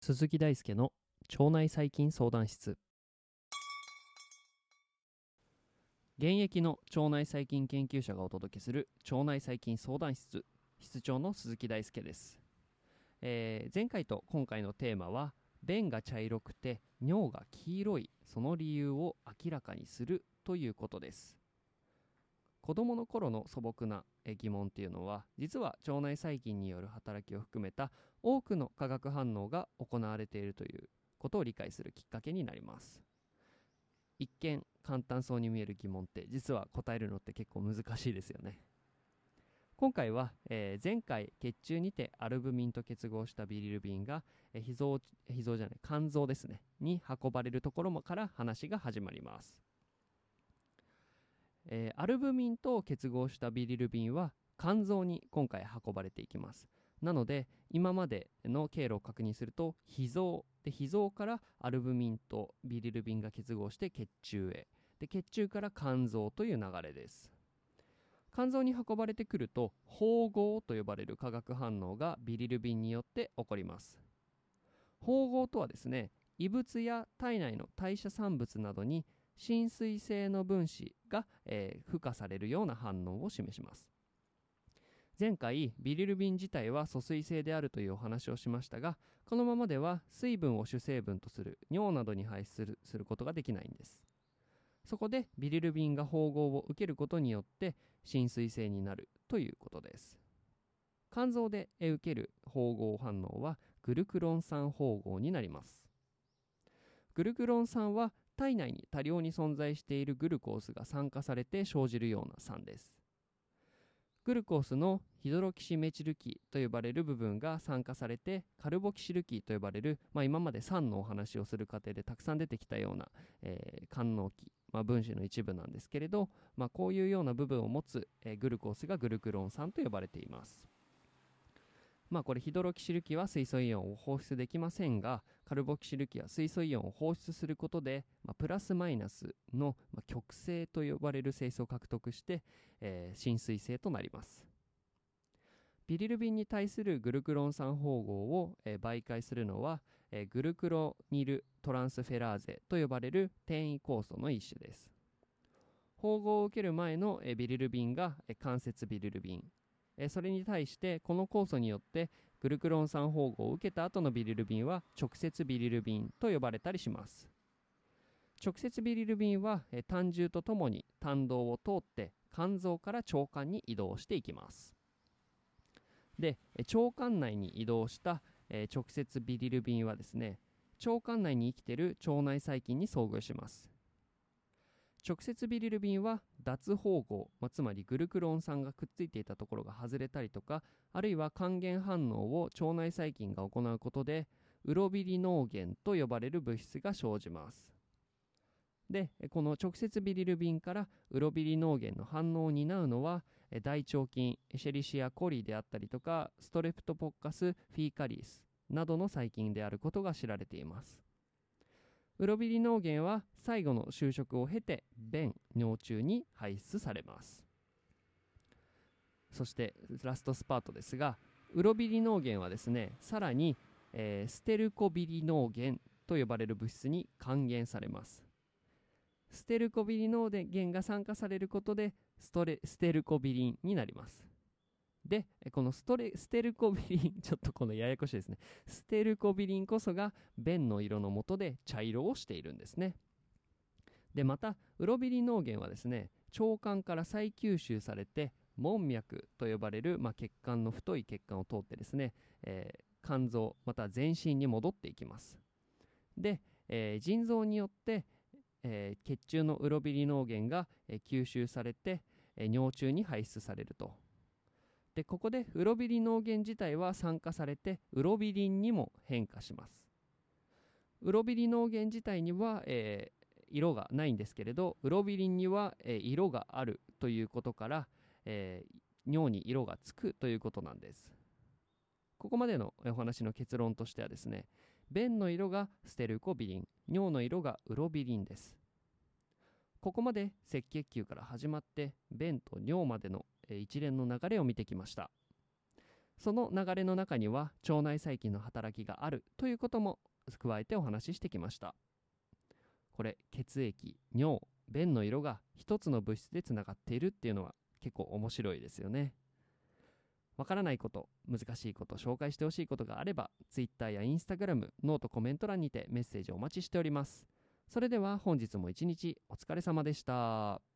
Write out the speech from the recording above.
鈴木大輔の腸内細菌相談室。現役の腸内細菌研究者がお届けする腸内細菌相談室。室長の鈴木大輔です、えー前回と今回のテーマは便が茶色くて尿が黄色いその理由を明らかにするということです。子どもの頃の素朴な疑問っていうのは実は腸内細菌による働きを含めた多くの化学反応が行われているということを理解するきっかけになります。一見簡単そうに見える疑問って実は答えるのって結構難しいですよね。今回は、えー前回血中にてアルブミンと結合したビリルビンが、えー脾臓脾臓じゃない肝臓ですねに運ばれるところもから話が始まります、えーアルブミンと結合したビリルビンは肝臓に今回運ばれていきます。なので今までの経路を確認すると脾臓で脾臓からアルブミンとビリルビンが結合して血中へ。で血中から肝臓という流れです。肝臓に運ばれてくると縫合と呼ばれる化学反応がビリルビンによって起こります。縫合とはですね異物や体内の代謝産物などに浸水性の分子が、えー付加されるような反応を示します。前回ビリルビン自体は疎水性であるというお話をしましたがこのままでは水分を主成分とする尿などに排出することができないんです。そこでビリルビンが縫合を受けることによって浸水性になるということです。肝臓で受ける縫合反応はグルクロン酸縫合になります。グルクロン酸は体内に多量に存在しているグルコースが酸化されて生じるような酸です。グルコースのヒドロキシメチル基と呼ばれる部分が酸化されてカルボキシル基と呼ばれる、まあ、今まで酸のお話をする過程でたくさん出てきたような、えー官能基、まあ、分子の一部なんですけれど、まあ、こういうような部分を持つ、えグルコースがグルクロン酸と呼ばれています。まあこれヒドロキシル基は水素イオンを放出できませんがカルボキシル基は水素イオンを放出することで、まあ、プラスマイナスの、まあ、極性と呼ばれる性質を獲得して、えー浸水性となりますビリルビンに対するグルクロン酸縫合を、えー媒介するのは、えーグルクロニルトランスフェラーゼと呼ばれる転移酵素の一種です。縫合を受ける前の、えビリルビンが、えー間接ビリルビン。えそれに対してこの酵素によってグルクロン酸縫合を受けた後のビリルビンは直接ビリルビンと呼ばれたりします。直接ビリルビンはえ胆汁とともに胆道を通って肝臓から腸管に移動していきます。で腸管内に移動したえー直接ビリルビンはですね腸管内に生きている腸内細菌に遭遇します。直接ビリルビンは脱縫合、まあ、つまりグルクロン酸がくっついていたところが外れたりとかあるいは還元反応を腸内細菌が行うことでウロビリノーゲンと呼ばれる物質が生じます。でこの直接ビリルビンからウロビリノーゲンの反応を担うのは大腸菌エシェリシアコリであったりとかストレプトコッカスフィーカリスなどの細菌であることが知られています。ウロビリノーゲンは最後の修飾を経て便尿中に排出されます。そしてラストスパートですがウロビリノーゲンはですねさらに、えーステルコビリノーゲンと呼ばれる物質に還元されますステルコビリノーゲンが酸化されることでストレステルコビリンになります。でこのストレステルコビリンちょっとこのややこしいですね。ステルコビリンこそが便の色の元で茶色をしているんですね。でまたウロビリノーゲンはですね腸管から再吸収されて門脈と呼ばれる、まあ、血管の太い血管を通ってですね、えー肝臓また全身に戻っていきます。で、えー腎臓によって、えー血中のウロビリノーゲンが、えー吸収されて、えー尿中に排出されると。でここでウロビリノーゲン自体は酸化されてウロビリンにも変化します。ウロビリノーゲン自体には、えー色がないんですけれどウロビリンには、えー色があるということから、えー尿に色がつくということなんです。ここまでのお話の結論としてはですね便の色がステルコビリン尿の色がウロビリンです。ここまで赤血球から始まって便と尿までの一連の流れを見てきました。その流れの中には腸内細菌の働きがあるということも加えてお話ししてきました。これ血液尿便の色が一つの物質でつながっているっていうのは結構面白いですよね。わからないこと難しいこと紹介してほしいことがあれば Twitter や Instagram ノートコメント欄にてメッセージをお待ちしておりますそれでは本日も一日お疲れ様でした。